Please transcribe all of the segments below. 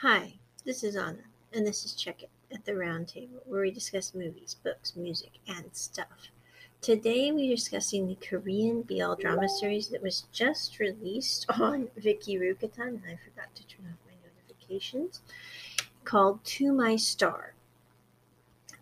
Hi, this is Anna, and this is Check It at the Roundtable, where we discuss movies, books, music, and stuff. Today we're discussing the Korean BL drama series that was just released on Viki Rakuten, and I forgot to turn off my notifications, called To My Star.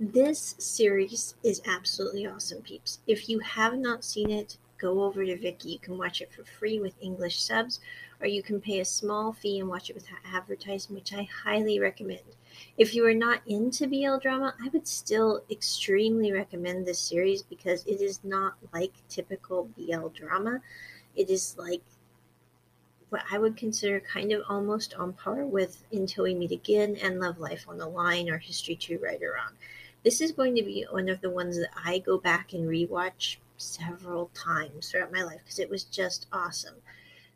This series is absolutely awesome, peeps. If you have not seen it, go over to Viki. You can watch it for free with English subs, or you can pay a small fee and watch it without advertising, which I highly recommend. If you are not into BL drama, I would still extremely recommend this series because it is not like typical BL drama. It is like what I would consider kind of almost on par with Until We Meet Again and Love Life on the Line or HIStory 2 Right or Wrong. This is going to be one of the ones that I go back and rewatch several times throughout my life because it was just awesome.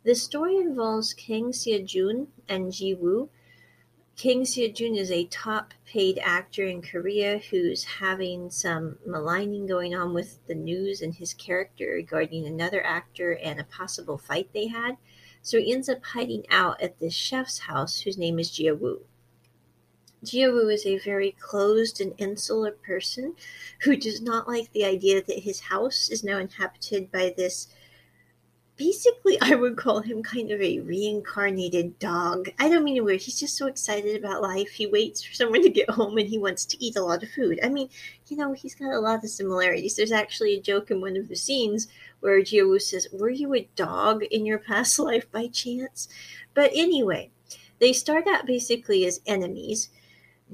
The story involves Kang Seo-jun and Ji Woo. Kang Seo-jun is a top paid actor in Korea who's having some maligning going on with the news and his character regarding another actor and a possible fight they had. So he ends up hiding out at this chef's house whose name is Jia Woo. Jia Woo is a very closed and insular person who does not like the idea that his house is now inhabited by this basically I would call him kind of a reincarnated dog. I don't mean it weird. He's just so excited about life. He waits for someone to get home and he wants to eat a lot of food. I mean, you know, he's got a lot of similarities. There's actually a joke in one of the scenes where Jiawoo says, Were you a dog in your past life by chance? But anyway, they start out basically as enemies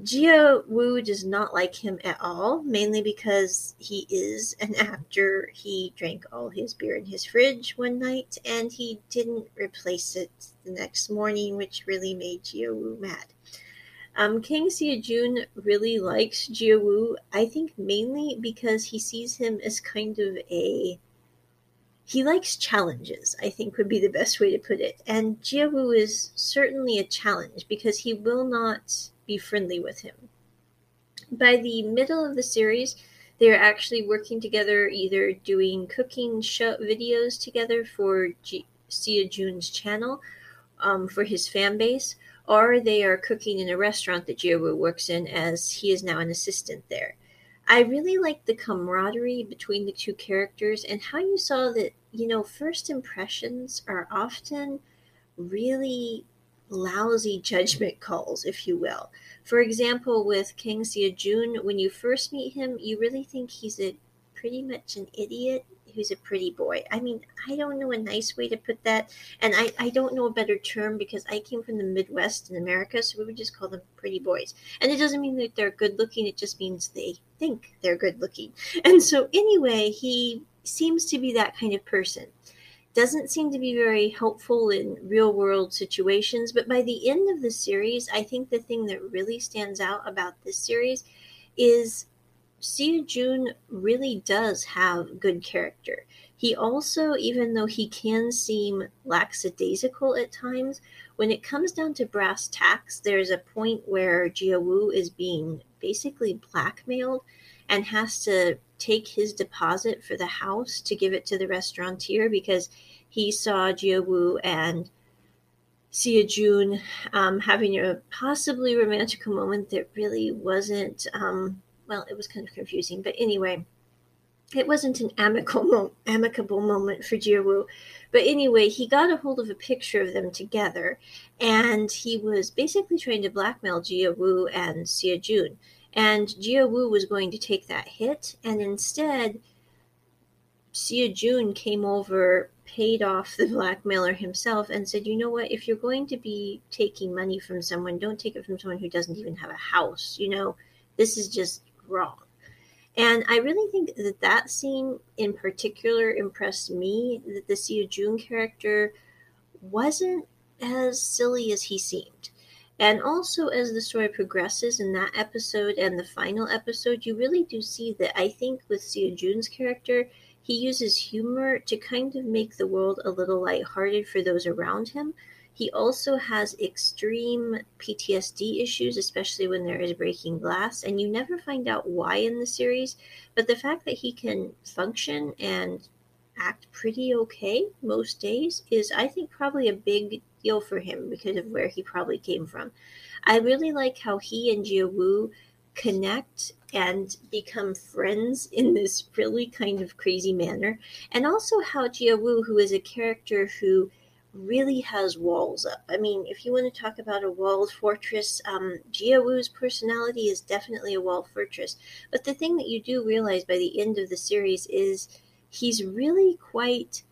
Jia Woo does not like him at all, mainly because he is an actor. He drank all his beer in his fridge one night and he didn't replace it the next morning, which really made Jia Woo mad. Um, Kang Jun really likes Jia Woo, I think mainly because he sees him as kind of a. He likes challenges, I think would be the best way to put it. And Jia Woo is certainly a challenge because he will not be friendly with him. By the middle of the series, they're actually working together, either doing cooking show videos together for G- Sia Jun's channel um, for his fan base, or they are cooking in a restaurant that Jiwoo works in as he is now an assistant there. I really like the camaraderie between the two characters and how you saw that, you know, first impressions are often really lousy judgment calls, if you will. For example, with Kang Seo when you first meet him, you really think he's a pretty much an idiot who's a pretty boy. I mean, I don't know a nice way to put that, and I, I don't know a better term because I came from the Midwest in America, so we would just call them pretty boys. And it doesn't mean that they're good looking, it just means they think they're good looking. And so, anyway, he seems to be that kind of person doesn't seem to be very helpful in real world situations. But by the end of the series, I think the thing that really stands out about this series is Seo Jun really does have good character. He also, even though he can seem lackadaisical at times, when it comes down to brass tacks, there's a point where Jia Woo is being basically blackmailed and has to take his deposit for the house to give it to the restaurateur because he saw Jia Woo and Sia Jun um, having a possibly romantic moment that really wasn't, um, well, it was kind of confusing. But anyway, it wasn't an amicable, amicable moment for Jia Woo. But anyway, he got a hold of a picture of them together, and he was basically trying to blackmail Jia Woo and Sia Jun. And Jia Woo was going to take that hit, and instead, Sia Jun came over, paid off the blackmailer himself, and said, You know what? If you're going to be taking money from someone, don't take it from someone who doesn't even have a house. You know, this is just wrong. And I really think that that scene in particular impressed me that the Sia Jun character wasn't as silly as he seemed. And also, as the story progresses in that episode and the final episode, you really do see that I think with Sia Jun's character, he uses humor to kind of make the world a little lighthearted for those around him. He also has extreme PTSD issues, especially when there is breaking glass, and you never find out why in the series. But the fact that he can function and act pretty okay most days is, I think, probably a big deal for him because of where he probably came from. I really like how he and Jia Wu connect and become friends in this really kind of crazy manner. And also how Jia Wu, who is a character who really has walls up. I mean, if you want to talk about a walled fortress, um, Jia Wu's personality is definitely a walled fortress. But the thing that you do realize by the end of the series is he's really quite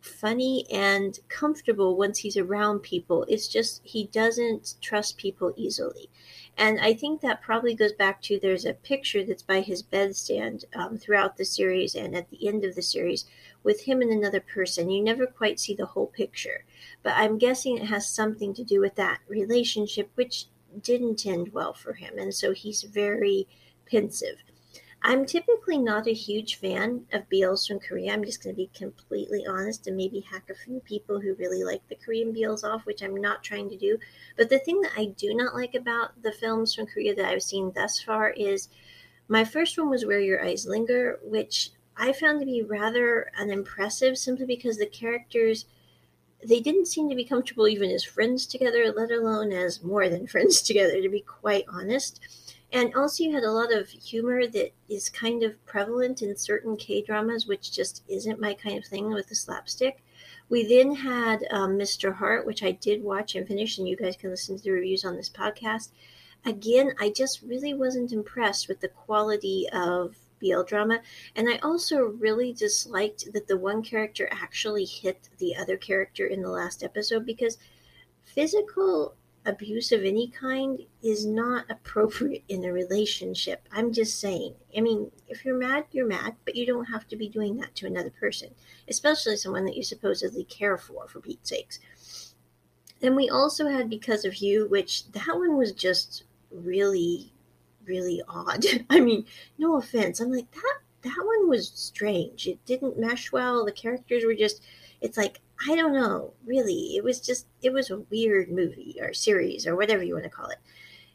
funny and comfortable once he's around people. It's just he doesn't trust people easily. And I think that probably goes back to there's a picture that's by his bedstand um, throughout the series and at the end of the series with him and another person. You never quite see the whole picture, but I'm guessing it has something to do with that relationship, which didn't end well for him. And so he's very pensive. I'm typically not a huge fan of BLs from Korea. I'm just going to be completely honest and maybe hack a few people who really like the Korean BLs off, which I'm not trying to do. But the thing that I do not like about the films from Korea that I've seen thus far is my first one was Where Your Eyes Linger, which I found to be rather unimpressive simply because the characters they didn't seem to be comfortable even as friends together, let alone as more than friends together, to be quite honest. And also, you had a lot of humor that is kind of prevalent in certain K dramas, which just isn't my kind of thing with the slapstick. We then had um, Mr. Heart, which I did watch and finish, and you guys can listen to the reviews on this podcast. Again, I just really wasn't impressed with the quality of BL drama. And I also really disliked that the one character actually hit the other character in the last episode because physical abuse of any kind is not appropriate in a relationship. I'm just saying. I mean, if you're mad, you're mad, but you don't have to be doing that to another person, especially someone that you supposedly care for, for Pete's sakes. Then we also had Because of You, which that one was just really, really odd. I mean, no offense. I'm like, that that one was strange. It didn't mesh well. The characters were just it's like I don't know, really. It was just it was a weird movie or series or whatever you want to call it.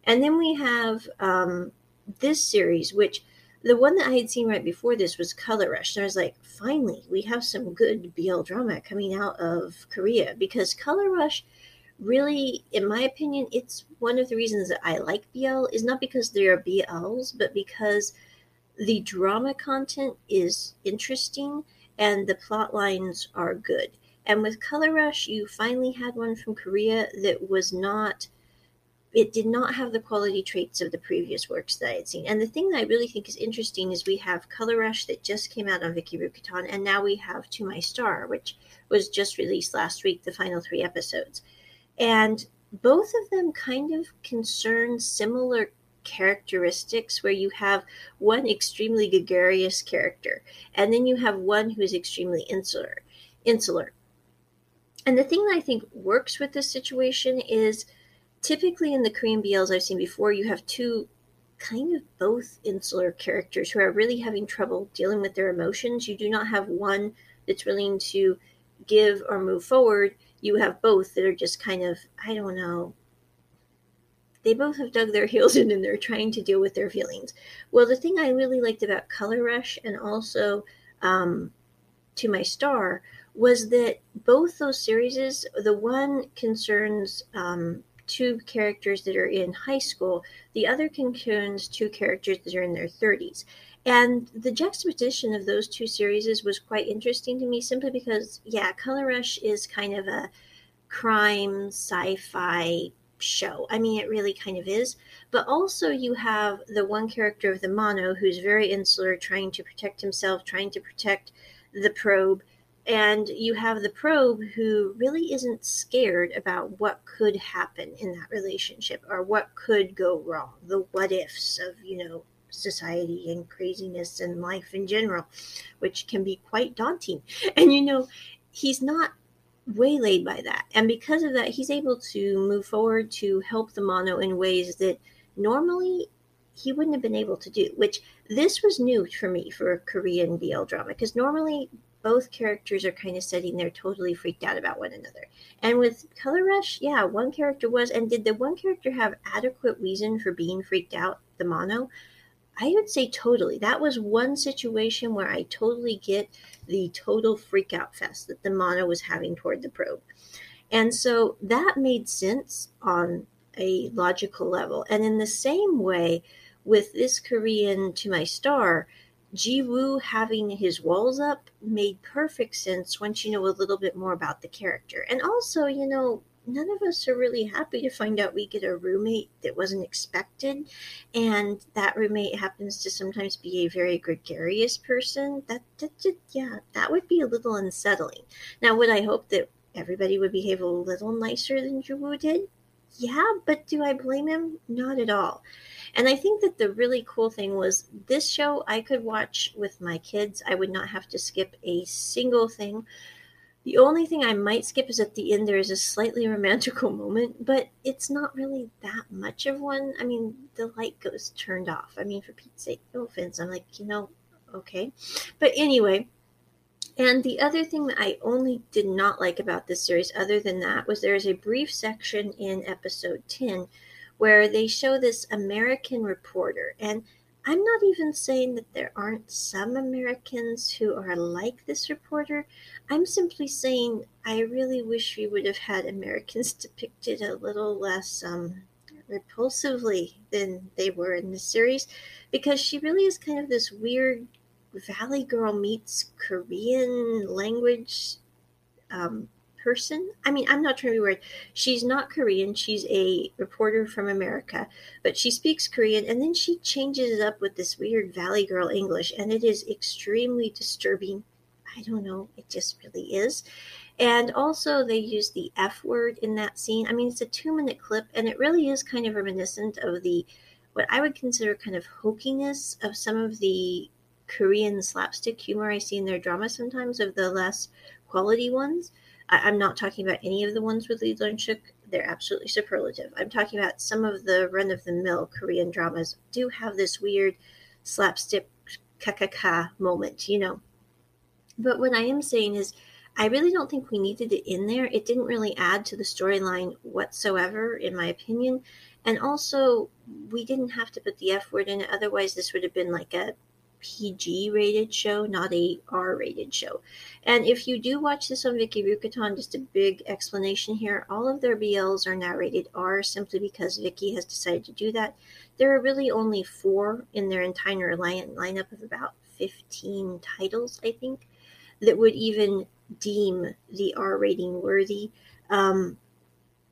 And then we have um, this series, which the one that I had seen right before this was Color Rush. And I was like, finally, we have some good BL drama coming out of Korea because Color Rush really, in my opinion, it's one of the reasons that I like BL is not because they are BLs, but because the drama content is interesting and the plot lines are good. And with Color Rush, you finally had one from Korea that was not, it did not have the quality traits of the previous works that I had seen. And the thing that I really think is interesting is we have Color Rush that just came out on Viki Rakuten, and now we have To My Star, which was just released last week, the final three episodes. And both of them kind of concern similar characteristics where you have one extremely gregarious character and then you have one who is extremely insular insular and the thing that i think works with this situation is typically in the korean bls i've seen before you have two kind of both insular characters who are really having trouble dealing with their emotions. You do not have one that's willing to give or move forward. You have both that are just kind of i don't know. They both have dug their heels in and they're trying to deal with their feelings. Well, the thing I really liked about Color Rush and also um, To My Star was that both those series, the one concerns um, two characters that are in high school, the other concerns two characters that are in their 30s. And the juxtaposition of those two series was quite interesting to me simply because, yeah, Color Rush is kind of a crime sci fi show. I mean, it really kind of is. But also, you have the one character of the mono who's very insular, trying to protect himself, trying to protect the probe. And you have the probe who really isn't scared about what could happen in that relationship or what could go wrong, the what ifs of, you know, society and craziness and life in general, which can be quite daunting. And, you know, he's not waylaid by that. And because of that, he's able to move forward to help the mono in ways that normally he wouldn't have been able to do, which this was new for me for a Korean BL drama because normally both characters are kind of sitting there totally freaked out about one another. And with Color Rush, yeah, one character was, and did the one character have adequate reason for being freaked out, the mono? I would say totally. That was one situation where I totally get the total freak out fest that the mono was having toward the probe. And so that made sense on a logical level. And in the same way, with this Korean to my star, Ji Woo having his walls up made perfect sense once you know a little bit more about the character. And also, you know, none of us are really happy to find out we get a roommate that wasn't expected. And that roommate happens to sometimes be a very gregarious person. That, that, that yeah that would be a little unsettling. Now would i hope that everybody would behave a little nicer than Jiwoo did yeah but do i blame him not at all and i think that the really cool thing was this show i could watch with my kids i would not have to skip a single thing the only thing I might skip is at the end there is a slightly romantical moment, but it's not really that much of one. I mean, the light goes turned off. I mean, for Pete's sake, no offense. I'm like, you know, okay. But anyway, and the other thing that I only did not like about this series, other than that, was there is a brief section in episode 10 where they show this American reporter. And I'm not even saying that there aren't some Americans who are like this reporter. I'm simply saying I really wish we would have had Americans depicted a little less um, repulsively than they were in the series because she really is kind of this weird Valley Girl meets Korean language um, person. I mean, I'm not trying to be weird. She's not Korean. She's a reporter from America, but she speaks Korean and then she changes it up with this weird Valley Girl English, and it is extremely disturbing. I don't know. It just really is. And also, they use the F word in that scene. I mean, it's a two minute clip, and it really is kind of reminiscent of the what I would consider kind of hokiness of some of the Korean slapstick humor I see in their drama sometimes, of the less quality ones. I, am not talking about any of the ones with Lee Leung-suk. They're absolutely superlative. I'm talking about some of the run-of-the-mill Korean dramas do have this weird slapstick kakaka moment, you know. But what I am saying is, I really don't think we needed it in there. It didn't really add to the storyline whatsoever, in my opinion. And also, we didn't have to put the F word in it. Otherwise, this would have been like a PG rated show, not a R rated show. And if you do watch this on Viki Rakuten, just a big explanation here all of their BLs are now rated R simply because Viki has decided to do that. There are really only four in their entire line, lineup of about 15 titles, I think, that would even deem the R rating worthy. Um,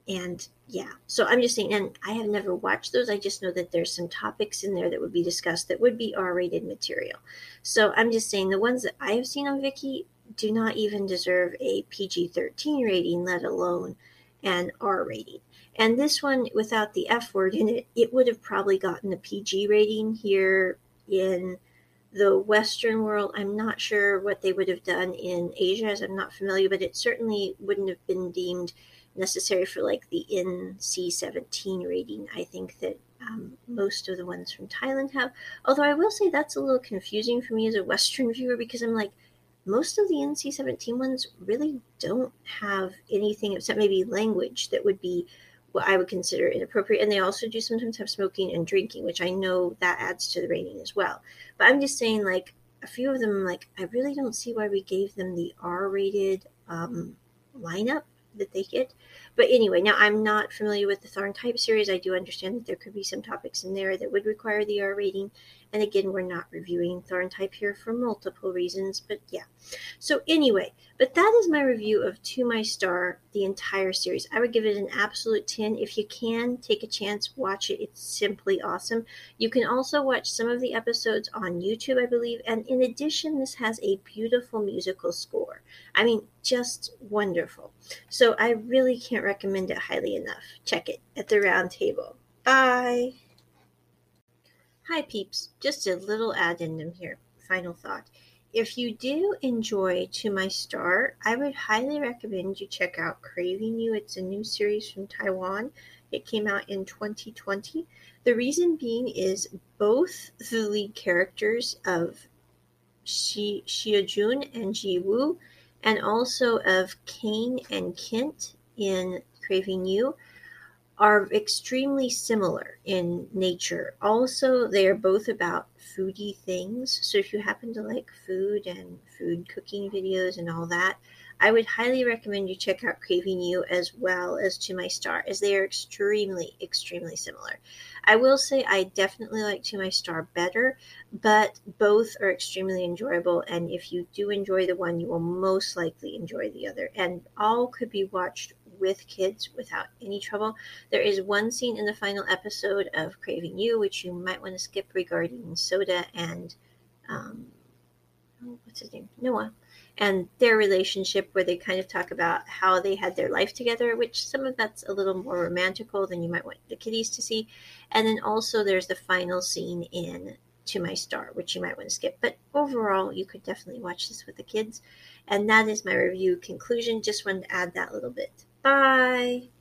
and yeah so i'm just saying and i have never watched those. I just know that there's some topics in there that would be discussed that would be r-rated material. So i'm just saying the ones that i have seen on Viki do not even deserve a pg-13 rating let alone an r rating. And this one without the f word in it it would have probably gotten a pg rating here in the western world. I'm not sure what they would have done in asia as i'm not familiar but it certainly wouldn't have been deemed necessary for like the NC17 rating. I think that um, most of the ones from Thailand have. Although I will say that's a little confusing for me as a Western viewer because I'm like, most of the NC17 ones really don't have anything except maybe language that would be what I would consider inappropriate. And they also do sometimes have smoking and drinking, which I know that adds to the rating as well. But I'm just saying, like, a few of them, like, I really don't see why we gave them the R rated um, lineup they get. But anyway, now I'm not familiar with the TharnType series. I do understand that there could be some topics in there that would require the R rating. And again, we're not reviewing TharnType here for multiple reasons, but yeah. So anyway, but that is my review of To My Star, the entire series. I would give it an absolute 10. If you can, take a chance, watch it. It's simply awesome. You can also watch some of the episodes on YouTube, I believe. And in addition, this has a beautiful musical score. I mean, just wonderful. So I really can't recommend it highly enough. Check it at the round table. Bye. Hi, peeps. Just a little addendum here. Final thought. If you do enjoy To My Star, I would highly recommend you check out Craving You. It's a new series from Taiwan. It came out in 2020. The reason being is both the lead characters of Shi Jun and Ji Woo, and also of Kane and Kent in Craving You, are extremely similar in nature. Also, they are both about foodie things. So if you happen to like food and food cooking videos and all that, I would highly recommend you check out Craving You as well as To My Star, as they are extremely, extremely similar. I will say I definitely like To My Star better, but both are extremely enjoyable. And if you do enjoy the one, you will most likely enjoy the other. And all could be watched with kids without any trouble. There is one scene in the final episode of Craving You, which you might want to skip regarding Soda and um, oh, what's his name? Noah. And their relationship where they kind of talk about how they had their life together which some of that's a little more romantical than you might want the kiddies to see. And then also there's the final scene in to my star which you might want to skip. But overall you could definitely watch this with the kids. And that is my review conclusion. Just wanted to add that little bit bye